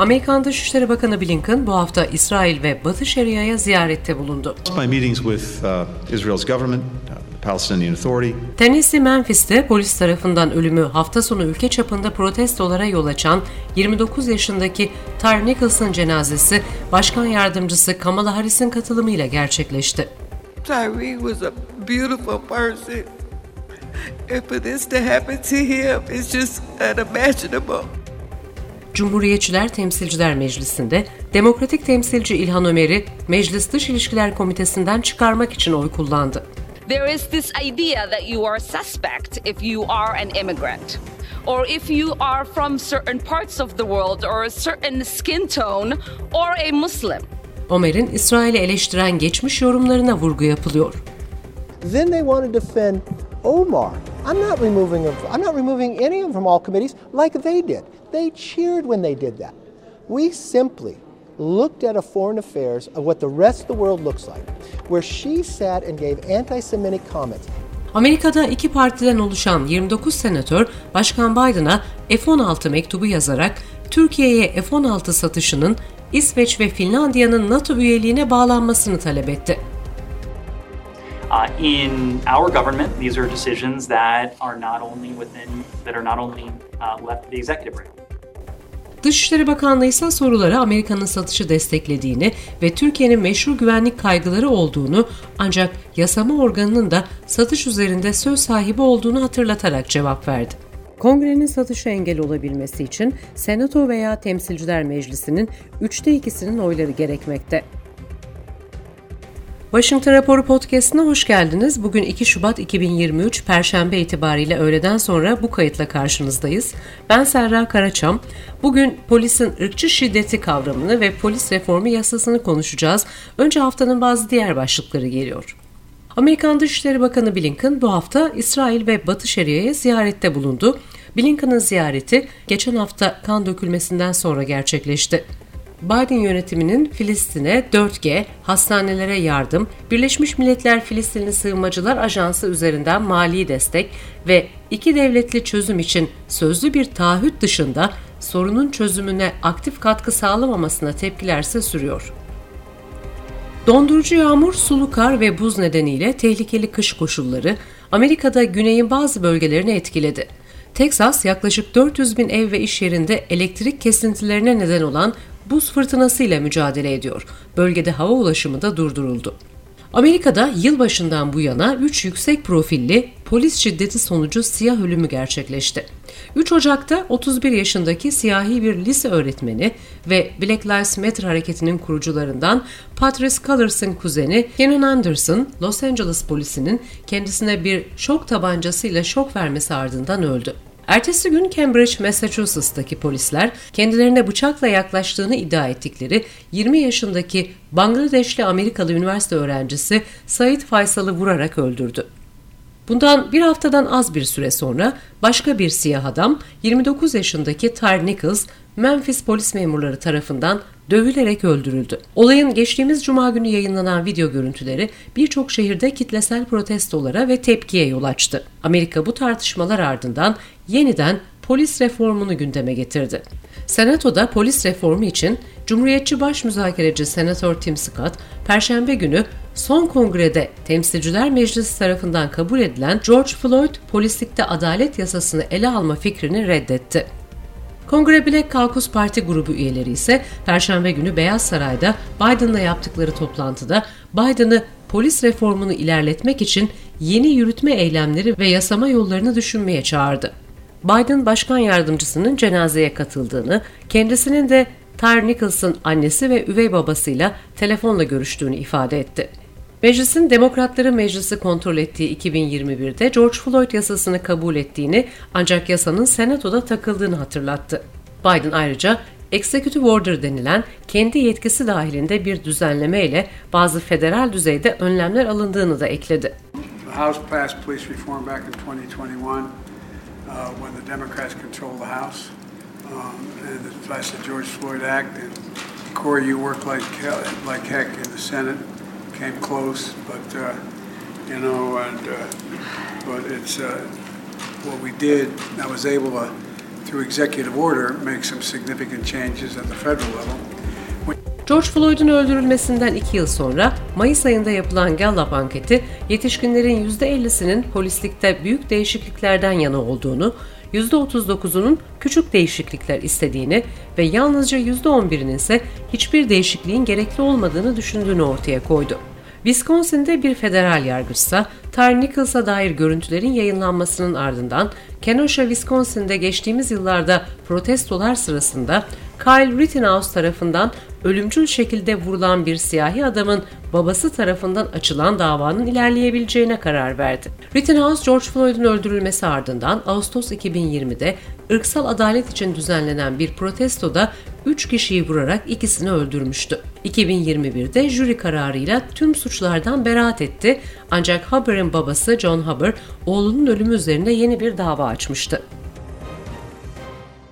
Amerikan Dışişleri Bakanı Blinken bu hafta İsrail ve Batı Şeria'ya ziyarette bulundu. My meetings with uh, Israel's government, uh, Palestinian Authority. Tennessee Memphis'te polis tarafından ölümü hafta sonu ülke çapında protestolara yol açan 29 yaşındaki Tyre Nicholson cenazesi Başkan Yardımcısı Kamala Harris'in katılımıyla gerçekleşti. Tyree was a beautiful person. And for this to happen to him is just unimaginable. Cumhuriyetçiler Temsilciler Meclisi'nde Demokratik temsilci İlhan Ömer'i Meclis Dış İlişkiler Komitesi'nden çıkarmak için oy kullandı. There is this idea that you are suspect if you are an immigrant or if you are from certain parts of the world or a certain skin tone or a Muslim. Ömer'in İsrail'i eleştiren geçmiş yorumlarına vurgu yapılıyor. Then they want to defend Omar. I'm not removing him. I'm not removing any of them from all committees like they did. They cheered when they did that. We simply looked at a foreign affairs of what the rest of the world looks like, where she sat and gave anti-Semitic comments. Amerika'da iki partiden oluşan 29 senatör Başkan Biden'a F-16 mektubu yazarak Türkiye'ye F-16 satışının İsveç ve Finlandiya'nın NATO üyeliğine bağlanmasını talep etti. Uh, in our government, these are decisions that are not only within that are not only uh, left to the executive branch. Dışişleri Bakanlığı ise sorulara Amerika'nın satışı desteklediğini ve Türkiye'nin meşru güvenlik kaygıları olduğunu ancak yasama organının da satış üzerinde söz sahibi olduğunu hatırlatarak cevap verdi. Kongrenin satışa engel olabilmesi için Senato veya Temsilciler Meclisi'nin üçte ikisinin oyları gerekmekte. Washington Raporu Podcast'ına hoş geldiniz. Bugün 2 Şubat 2023 Perşembe itibariyle öğleden sonra bu kayıtla karşınızdayız. Ben Serra Karaçam. Bugün polisin ırkçı şiddeti kavramını ve polis reformu yasasını konuşacağız. Önce haftanın bazı diğer başlıkları geliyor. Amerikan Dışişleri Bakanı Blinken bu hafta İsrail ve Batı Şeria'ya ziyarette bulundu. Blinken'ın ziyareti geçen hafta kan dökülmesinden sonra gerçekleşti. Biden yönetiminin Filistin'e 4G, hastanelere yardım, Birleşmiş Milletler Filistinli Sığınmacılar Ajansı üzerinden mali destek ve iki devletli çözüm için sözlü bir taahhüt dışında sorunun çözümüne aktif katkı sağlamamasına tepkilerse sürüyor. Dondurucu yağmur, sulu kar ve buz nedeniyle tehlikeli kış koşulları Amerika'da güneyin bazı bölgelerini etkiledi. Texas yaklaşık 400 bin ev ve iş yerinde elektrik kesintilerine neden olan buz fırtınası ile mücadele ediyor. Bölgede hava ulaşımı da durduruldu. Amerika'da yılbaşından bu yana 3 yüksek profilli polis şiddeti sonucu siyah ölümü gerçekleşti. 3 Ocak'ta 31 yaşındaki siyahi bir lise öğretmeni ve Black Lives Matter hareketinin kurucularından Patrice Cullers'ın kuzeni Kenan Anderson, Los Angeles polisinin kendisine bir şok tabancasıyla şok vermesi ardından öldü. Ertesi gün Cambridge, Massachusetts'taki polisler kendilerine bıçakla yaklaştığını iddia ettikleri 20 yaşındaki Bangladeşli Amerikalı üniversite öğrencisi Said Faysal'ı vurarak öldürdü. Bundan bir haftadan az bir süre sonra başka bir siyah adam 29 yaşındaki Tyre Nichols Memphis polis memurları tarafından dövülerek öldürüldü. Olayın geçtiğimiz cuma günü yayınlanan video görüntüleri birçok şehirde kitlesel protestolara ve tepkiye yol açtı. Amerika bu tartışmalar ardından yeniden polis reformunu gündeme getirdi. Senatoda polis reformu için Cumhuriyetçi Baş Müzakereci Senatör Tim Scott, Perşembe günü son kongrede Temsilciler Meclisi tarafından kabul edilen George Floyd polislikte adalet yasasını ele alma fikrini reddetti. Kongre Black Caucus Parti grubu üyeleri ise Perşembe günü Beyaz Saray'da Biden'la yaptıkları toplantıda Biden'ı polis reformunu ilerletmek için yeni yürütme eylemleri ve yasama yollarını düşünmeye çağırdı. Biden başkan yardımcısının cenazeye katıldığını, kendisinin de Tyre Nicholson annesi ve üvey babasıyla telefonla görüştüğünü ifade etti. Meclisin Demokratları Meclisi kontrol ettiği 2021'de George Floyd yasasını kabul ettiğini ancak yasanın Senato'da takıldığını hatırlattı. Biden ayrıca Executive Order denilen kendi yetkisi dahilinde bir düzenleme ile bazı federal düzeyde önlemler alındığını da ekledi. The House passed police reform back in 2021 uh, when the Democrats controlled the House. Um, and it passed the George Floyd Act. And Corey, you worked like, like heck in the Senate. came close, but uh, you know, and uh, but it's uh, what we did. I was able to through executive order, make some significant changes at the federal level. George Floyd'un öldürülmesinden iki yıl sonra Mayıs ayında yapılan Gallup anketi yetişkinlerin %50'sinin polislikte büyük değişikliklerden yana olduğunu, %39'unun küçük değişiklikler istediğini ve yalnızca %11'inin ise hiçbir değişikliğin gerekli olmadığını düşündüğünü ortaya koydu. Wisconsin'de bir federal yargıçsa Tyre Nichols'a dair görüntülerin yayınlanmasının ardından Kenosha, Wisconsin'de geçtiğimiz yıllarda protestolar sırasında Kyle Rittenhouse tarafından ölümcül şekilde vurulan bir siyahi adamın babası tarafından açılan davanın ilerleyebileceğine karar verdi. Rittenhouse, George Floyd'un öldürülmesi ardından Ağustos 2020'de ırksal adalet için düzenlenen bir protestoda 3 kişiyi vurarak ikisini öldürmüştü. 2021'de jüri kararıyla tüm suçlardan beraat etti ancak Hubbard'ın babası John Hubbard oğlunun ölümü üzerine yeni bir dava açmıştı.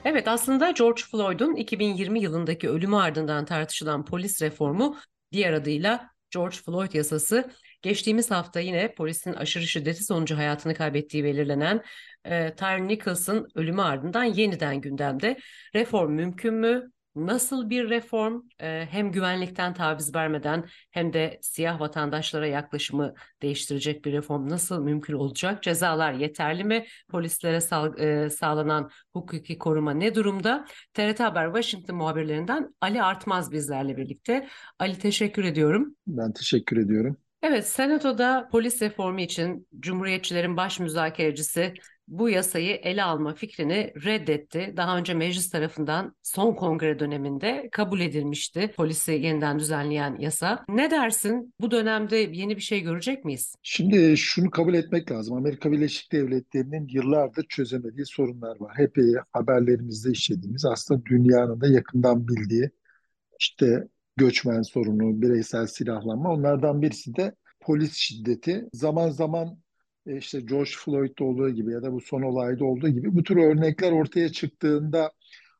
Evet aslında George Floyd'un 2020 yılındaki ölümü ardından tartışılan polis reformu diğer adıyla George Floyd yasası geçtiğimiz hafta yine polisin aşırı şiddeti sonucu hayatını kaybettiği belirlenen e, Tyre Nichols'ın ölümü ardından yeniden gündemde. Reform mümkün mü? Nasıl bir reform hem güvenlikten taviz vermeden hem de siyah vatandaşlara yaklaşımı değiştirecek bir reform nasıl mümkün olacak? Cezalar yeterli mi? Polislere sağlanan hukuki koruma ne durumda? TRT Haber Washington muhabirlerinden Ali Artmaz bizlerle birlikte. Ali teşekkür ediyorum. Ben teşekkür ediyorum. Evet, Senato'da polis reformu için Cumhuriyetçilerin baş müzakerecisi bu yasayı ele alma fikrini reddetti. Daha önce meclis tarafından son kongre döneminde kabul edilmişti polisi yeniden düzenleyen yasa. Ne dersin? Bu dönemde yeni bir şey görecek miyiz? Şimdi şunu kabul etmek lazım. Amerika Birleşik Devletleri'nin yıllardır çözemediği sorunlar var. Hep haberlerimizde işlediğimiz aslında dünyanın da yakından bildiği işte göçmen sorunu, bireysel silahlanma onlardan birisi de polis şiddeti. Zaman zaman e, işte George Floyd'da olduğu gibi ya da bu son olayda olduğu gibi bu tür örnekler ortaya çıktığında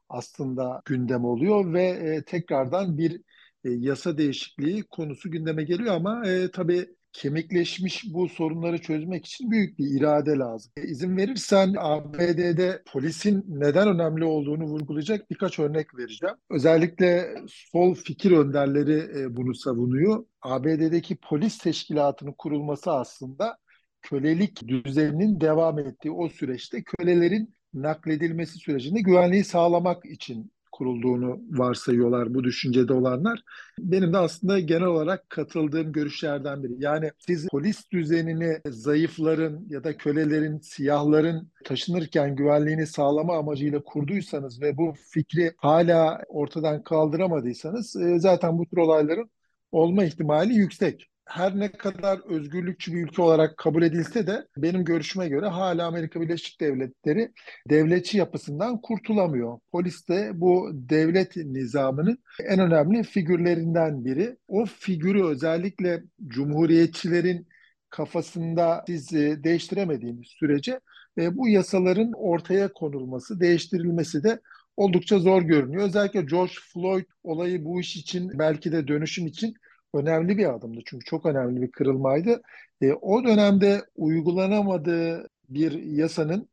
aslında gündem oluyor ve e, tekrardan bir e, yasa değişikliği konusu gündeme geliyor ama e, tabii kemikleşmiş bu sorunları çözmek için büyük bir irade lazım. E, izin verirsen ABD'de polisin neden önemli olduğunu vurgulayacak birkaç örnek vereceğim. Özellikle sol fikir önderleri e, bunu savunuyor. ABD'deki polis teşkilatının kurulması aslında kölelik düzeninin devam ettiği o süreçte kölelerin nakledilmesi sürecinde güvenliği sağlamak için kurulduğunu varsayıyorlar bu düşüncede olanlar. Benim de aslında genel olarak katıldığım görüşlerden biri. Yani siz polis düzenini zayıfların ya da kölelerin, siyahların taşınırken güvenliğini sağlama amacıyla kurduysanız ve bu fikri hala ortadan kaldıramadıysanız e, zaten bu tür olayların olma ihtimali yüksek her ne kadar özgürlükçü bir ülke olarak kabul edilse de benim görüşüme göre hala Amerika Birleşik Devletleri devletçi yapısından kurtulamıyor. Polis de bu devlet nizamının en önemli figürlerinden biri. O figürü özellikle cumhuriyetçilerin kafasında siz e, değiştiremediğiniz sürece e, bu yasaların ortaya konulması, değiştirilmesi de oldukça zor görünüyor. Özellikle George Floyd olayı bu iş için belki de dönüşüm için önemli bir adımdı. Çünkü çok önemli bir kırılmaydı. E, o dönemde uygulanamadığı bir yasanın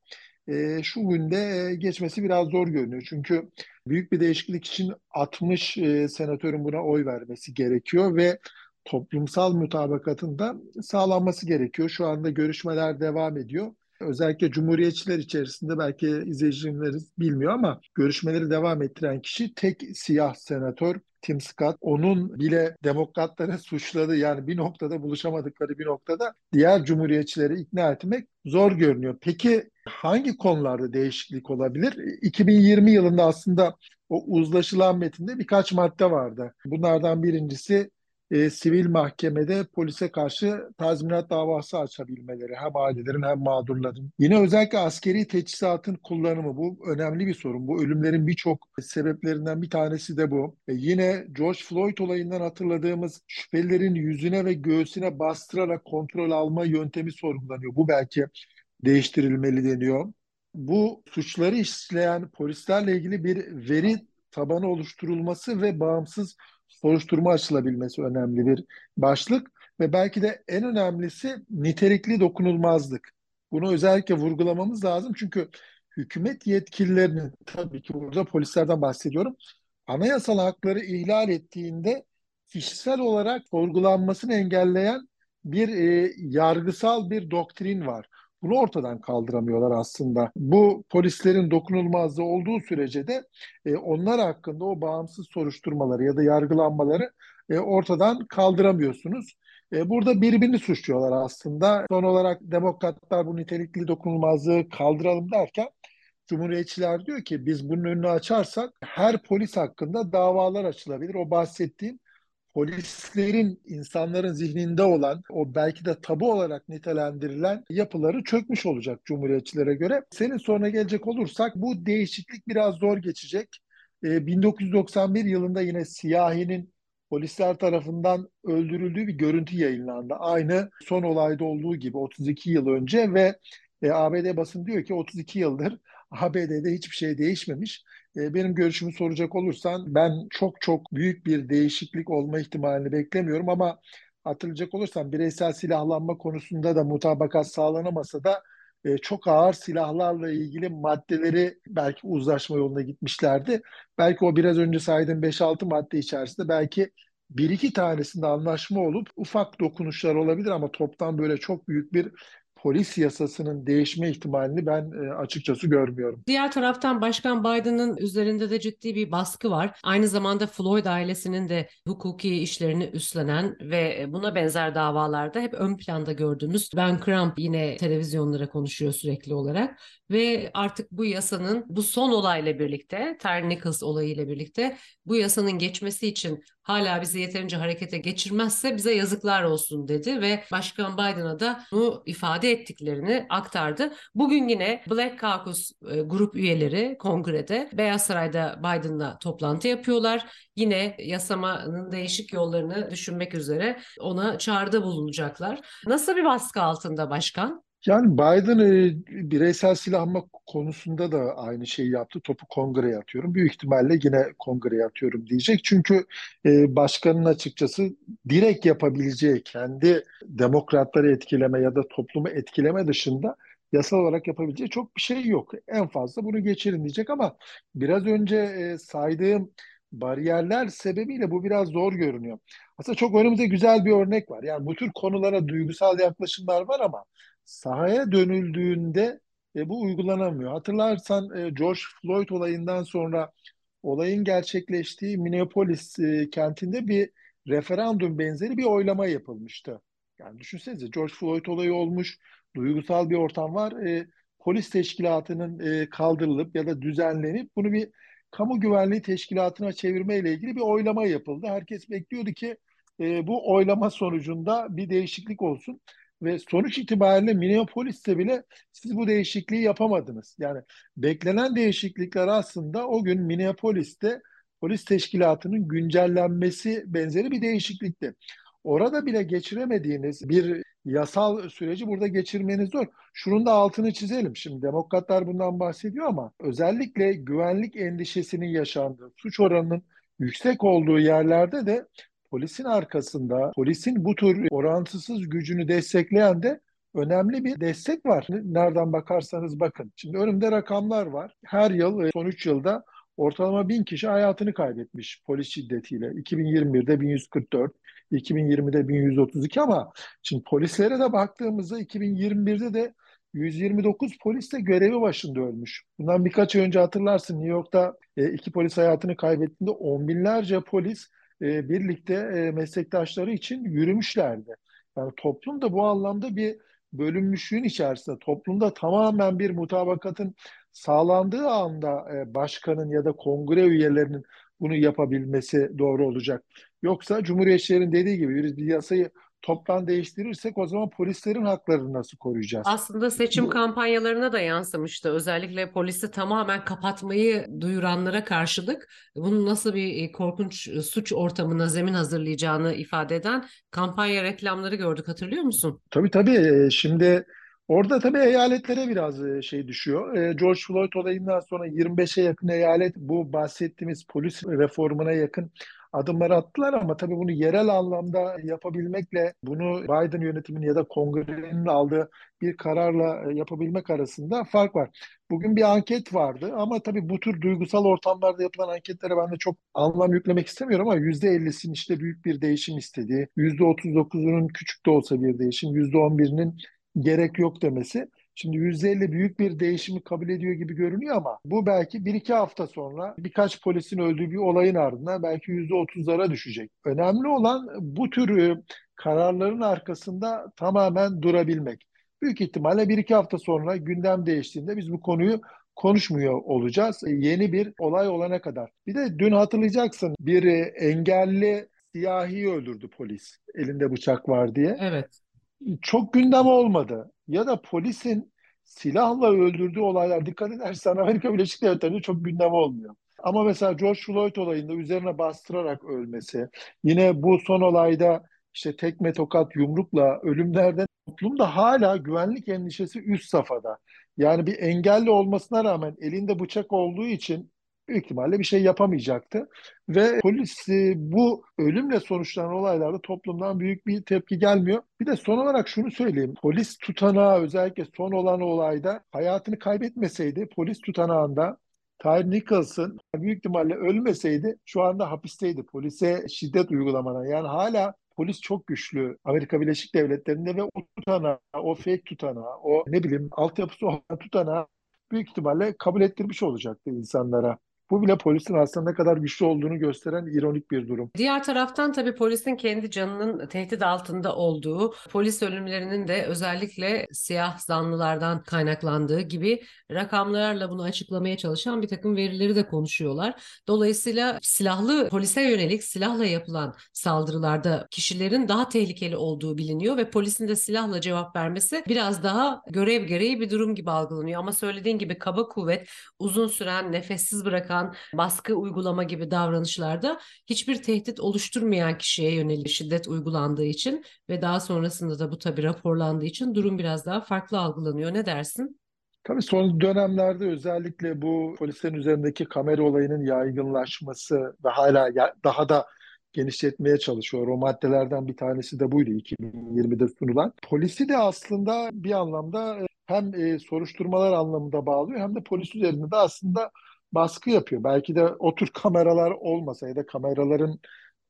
e, şu günde e, geçmesi biraz zor görünüyor. Çünkü büyük bir değişiklik için 60 e, senatörün buna oy vermesi gerekiyor ve toplumsal mutabakatın da sağlanması gerekiyor. Şu anda görüşmeler devam ediyor. Özellikle Cumhuriyetçiler içerisinde belki izleyicilerimiz bilmiyor ama görüşmeleri devam ettiren kişi tek siyah senatör Tim Scott onun bile demokratları suçladı. Yani bir noktada buluşamadıkları bir noktada diğer cumhuriyetçileri ikna etmek zor görünüyor. Peki hangi konularda değişiklik olabilir? 2020 yılında aslında o uzlaşılan metinde birkaç madde vardı. Bunlardan birincisi e, sivil mahkemede polise karşı tazminat davası açabilmeleri hem ailelerin hem mağdurların. Yine özellikle askeri teçhizatın kullanımı bu önemli bir sorun. Bu ölümlerin birçok sebeplerinden bir tanesi de bu. E, yine George Floyd olayından hatırladığımız şüphelilerin yüzüne ve göğsüne bastırarak kontrol alma yöntemi sorgulanıyor. Bu belki değiştirilmeli deniyor. Bu suçları işleyen polislerle ilgili bir veri tabanı oluşturulması ve bağımsız soruşturma açılabilmesi önemli bir başlık ve belki de en önemlisi nitelikli dokunulmazlık. Bunu özellikle vurgulamamız lazım çünkü hükümet yetkililerinin tabii ki burada polislerden bahsediyorum. Anayasal hakları ihlal ettiğinde kişisel olarak sorgulanmasını engelleyen bir e, yargısal bir doktrin var. Bunu ortadan kaldıramıyorlar aslında. Bu polislerin dokunulmazlığı olduğu sürece de e, onlar hakkında o bağımsız soruşturmaları ya da yargılanmaları e, ortadan kaldıramıyorsunuz. E, burada birbirini suçluyorlar aslında. Son olarak demokratlar bu nitelikli dokunulmazlığı kaldıralım derken Cumhuriyetçiler diyor ki biz bunun önünü açarsak her polis hakkında davalar açılabilir. O bahsettiğim polislerin insanların zihninde olan o belki de tabu olarak nitelendirilen yapıları çökmüş olacak Cumhuriyetçilere göre. Senin soruna gelecek olursak bu değişiklik biraz zor geçecek. Ee, 1991 yılında yine siyahinin polisler tarafından öldürüldüğü bir görüntü yayınlandı. Aynı son olayda olduğu gibi 32 yıl önce ve e, ABD basın diyor ki 32 yıldır ABD'de hiçbir şey değişmemiş. E, benim görüşümü soracak olursan ben çok çok büyük bir değişiklik olma ihtimalini beklemiyorum ama hatırlayacak olursan bireysel silahlanma konusunda da mutabakat sağlanamasa da e, çok ağır silahlarla ilgili maddeleri belki uzlaşma yoluna gitmişlerdi. Belki o biraz önce saydığım 5-6 madde içerisinde belki bir iki tanesinde anlaşma olup ufak dokunuşlar olabilir ama toptan böyle çok büyük bir polis yasasının değişme ihtimalini ben e, açıkçası görmüyorum. Diğer taraftan Başkan Biden'ın üzerinde de ciddi bir baskı var. Aynı zamanda Floyd ailesinin de hukuki işlerini üstlenen ve buna benzer davalarda hep ön planda gördüğümüz Ben Crump yine televizyonlara konuşuyor sürekli olarak ve artık bu yasanın bu son olayla birlikte Tyre Nichols olayıyla birlikte bu yasanın geçmesi için hala bizi yeterince harekete geçirmezse bize yazıklar olsun dedi ve Başkan Biden'a da bunu ifade ettiklerini aktardı. Bugün yine Black Caucus e, grup üyeleri kongrede Beyaz Saray'da Biden'la toplantı yapıyorlar. Yine yasamanın değişik yollarını düşünmek üzere ona çağrıda bulunacaklar. Nasıl bir baskı altında başkan? Yani Biden e, bireysel silahlanma konusunda da aynı şeyi yaptı. Topu kongreye atıyorum. Büyük ihtimalle yine kongreye atıyorum diyecek. Çünkü e, başkanın açıkçası direkt yapabileceği kendi demokratları etkileme ya da toplumu etkileme dışında yasal olarak yapabileceği çok bir şey yok. En fazla bunu geçirin diyecek ama biraz önce e, saydığım bariyerler sebebiyle bu biraz zor görünüyor. Aslında çok önümüzde güzel bir örnek var. Yani bu tür konulara duygusal yaklaşımlar var ama sahaya dönüldüğünde e, bu uygulanamıyor. Hatırlarsan e, George Floyd olayından sonra olayın gerçekleştiği Minneapolis e, kentinde bir referandum benzeri bir oylama yapılmıştı. Yani düşünsenize George Floyd olayı olmuş, duygusal bir ortam var. E, polis teşkilatının e, kaldırılıp ya da düzenlenip bunu bir kamu güvenliği teşkilatına çevirme ile ilgili bir oylama yapıldı. Herkes bekliyordu ki e, bu oylama sonucunda bir değişiklik olsun. Ve sonuç itibariyle Minneapolis'te bile siz bu değişikliği yapamadınız. Yani beklenen değişiklikler aslında o gün Minneapolis'te polis teşkilatının güncellenmesi benzeri bir değişiklikti. Orada bile geçiremediğiniz bir yasal süreci burada geçirmeniz zor. Şunun da altını çizelim. Şimdi demokratlar bundan bahsediyor ama özellikle güvenlik endişesinin yaşandığı, suç oranının yüksek olduğu yerlerde de polisin arkasında, polisin bu tür orantısız gücünü destekleyen de önemli bir destek var. Nereden bakarsanız bakın. Şimdi önümde rakamlar var. Her yıl e, son 3 yılda ortalama 1000 kişi hayatını kaybetmiş polis şiddetiyle. 2021'de 1144, 2020'de 1132 ama şimdi polislere de baktığımızda 2021'de de 129 polis de görevi başında ölmüş. Bundan birkaç ay önce hatırlarsın New York'ta e, iki polis hayatını kaybettiğinde on binlerce polis e, birlikte e, meslektaşları için yürümüşlerdi. Yani toplum da bu anlamda bir bölünmüşlüğün içerisinde toplumda tamamen bir mutabakatın sağlandığı anda e, başkanın ya da kongre üyelerinin bunu yapabilmesi doğru olacak. Yoksa Cumhuriyetçilerin dediği gibi bir yasayı toptan değiştirirsek o zaman polislerin haklarını nasıl koruyacağız? Aslında seçim Bu... kampanyalarına da yansımıştı. Özellikle polisi tamamen kapatmayı duyuranlara karşılık bunun nasıl bir e, korkunç e, suç ortamına zemin hazırlayacağını ifade eden kampanya reklamları gördük hatırlıyor musun? Tabii tabii. E, şimdi Orada tabii eyaletlere biraz şey düşüyor. George Floyd olayından sonra 25'e yakın eyalet bu bahsettiğimiz polis reformuna yakın adımlar attılar ama tabii bunu yerel anlamda yapabilmekle bunu Biden yönetiminin ya da kongrenin aldığı bir kararla e, yapabilmek arasında fark var. Bugün bir anket vardı ama tabii bu tür duygusal ortamlarda yapılan anketlere ben de çok anlam yüklemek istemiyorum ama %50'sinin işte büyük bir değişim istediği, %39'unun küçük de olsa bir değişim, %11'inin gerek yok demesi. Şimdi %50 büyük bir değişimi kabul ediyor gibi görünüyor ama bu belki bir iki hafta sonra birkaç polisin öldüğü bir olayın ardından belki %30'lara düşecek. Önemli olan bu tür e, kararların arkasında tamamen durabilmek. Büyük ihtimalle bir iki hafta sonra gündem değiştiğinde biz bu konuyu konuşmuyor olacağız. E, yeni bir olay olana kadar. Bir de dün hatırlayacaksın bir e, engelli siyahi öldürdü polis elinde bıçak var diye. Evet. Çok gündem olmadı. Ya da polisin silahla öldürdüğü olaylar dikkat edersen Amerika Birleşik Devletleri'nde çok gündem olmuyor. Ama mesela George Floyd olayında üzerine bastırarak ölmesi, yine bu son olayda işte tekme tokat yumrukla ölümlerden toplumda hala güvenlik endişesi üst safhada. Yani bir engelli olmasına rağmen elinde bıçak olduğu için büyük ihtimalle bir şey yapamayacaktı. Ve polis e, bu ölümle sonuçlanan olaylarda toplumdan büyük bir tepki gelmiyor. Bir de son olarak şunu söyleyeyim. Polis tutanağı özellikle son olan olayda hayatını kaybetmeseydi polis tutanağında Tyre Nicholson büyük ihtimalle ölmeseydi şu anda hapisteydi. Polise şiddet uygulamadan. Yani hala polis çok güçlü Amerika Birleşik Devletleri'nde ve o tutanağı, o fake tutanağı, o ne bileyim altyapısı olan tutanağı büyük ihtimalle kabul ettirmiş olacaktı insanlara. Bu bile polisin aslında ne kadar güçlü olduğunu gösteren ironik bir durum. Diğer taraftan tabii polisin kendi canının tehdit altında olduğu, polis ölümlerinin de özellikle siyah zanlılardan kaynaklandığı gibi rakamlarla bunu açıklamaya çalışan bir takım verileri de konuşuyorlar. Dolayısıyla silahlı polise yönelik silahla yapılan saldırılarda kişilerin daha tehlikeli olduğu biliniyor ve polisin de silahla cevap vermesi biraz daha görev gereği bir durum gibi algılanıyor. Ama söylediğin gibi kaba kuvvet, uzun süren, nefessiz bırakan bırakan baskı uygulama gibi davranışlarda hiçbir tehdit oluşturmayan kişiye yönelik şiddet uygulandığı için ve daha sonrasında da bu tabii raporlandığı için durum biraz daha farklı algılanıyor. Ne dersin? Tabii son dönemlerde özellikle bu polislerin üzerindeki kamera olayının yaygınlaşması ve hala daha da genişletmeye çalışıyor. O maddelerden bir tanesi de buydu 2020'de sunulan. Polisi de aslında bir anlamda e, hem e, soruşturmalar anlamında bağlıyor hem de polis üzerinde de aslında baskı yapıyor. Belki de o tür kameralar olmasa ya da kameraların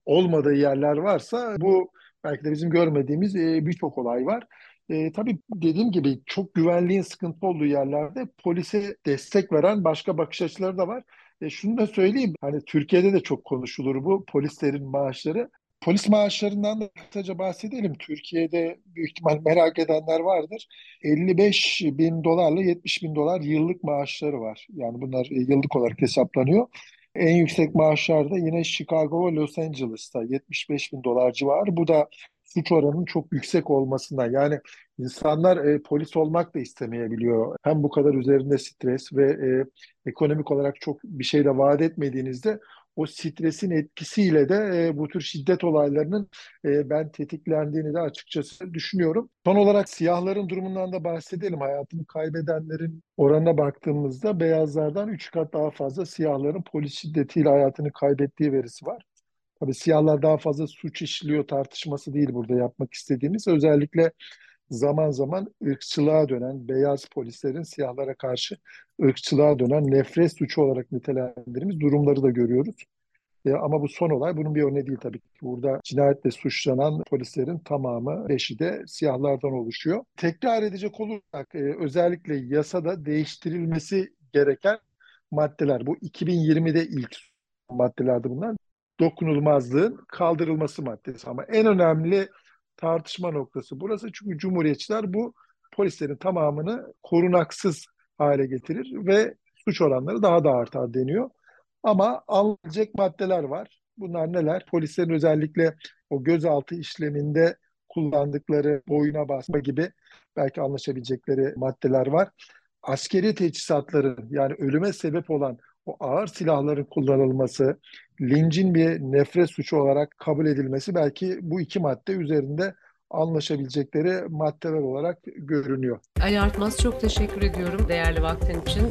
olmadığı yerler varsa bu belki de bizim görmediğimiz e, birçok olay var. E, tabii dediğim gibi çok güvenliğin sıkıntı olduğu yerlerde polise destek veren başka bakış açıları da var. E, şunu da söyleyeyim, hani Türkiye'de de çok konuşulur bu polislerin maaşları. Polis maaşlarından da kısaca bahsedelim. Türkiye'de büyük ihtimal merak edenler vardır. 55 bin dolarla 70 bin dolar yıllık maaşları var. Yani bunlar e, yıllık olarak hesaplanıyor. En yüksek maaşlar da yine Chicago ve Los Angeles'ta 75 bin dolar civarı. Bu da suç oranının çok yüksek olmasından. Yani insanlar e, polis olmak da istemeyebiliyor. Hem bu kadar üzerinde stres ve e, ekonomik olarak çok bir şey de vaat etmediğinizde o stresin etkisiyle de e, bu tür şiddet olaylarının e, ben tetiklendiğini de açıkçası düşünüyorum. Son olarak siyahların durumundan da bahsedelim. Hayatını kaybedenlerin oranına baktığımızda beyazlardan 3 kat daha fazla siyahların polis şiddetiyle hayatını kaybettiği verisi var. Tabii siyahlar daha fazla suç işliyor tartışması değil burada yapmak istediğimiz. Özellikle zaman zaman ırkçılığa dönen, beyaz polislerin siyahlara karşı ırkçılığa dönen nefret suçu olarak nitelendirdiğimiz durumları da görüyoruz. E, ama bu son olay bunun bir örneği değil tabii ki. Burada cinayetle suçlanan polislerin tamamı, beşi de siyahlardan oluşuyor. Tekrar edecek olursak e, özellikle yasada değiştirilmesi gereken maddeler. Bu 2020'de ilk maddelerdi bunlar. Dokunulmazlığın kaldırılması maddesi ama en önemli tartışma noktası burası. Çünkü cumhuriyetçiler bu polislerin tamamını korunaksız hale getirir ve suç oranları daha da artar deniyor. Ama alınacak maddeler var. Bunlar neler? Polislerin özellikle o gözaltı işleminde kullandıkları boyuna basma gibi belki anlaşabilecekleri maddeler var. Askeri teçhizatların yani ölüme sebep olan o ağır silahların kullanılması, lincin bir nefret suçu olarak kabul edilmesi belki bu iki madde üzerinde anlaşabilecekleri maddeler olarak görünüyor. Ali Artmaz çok teşekkür ediyorum değerli vaktin için.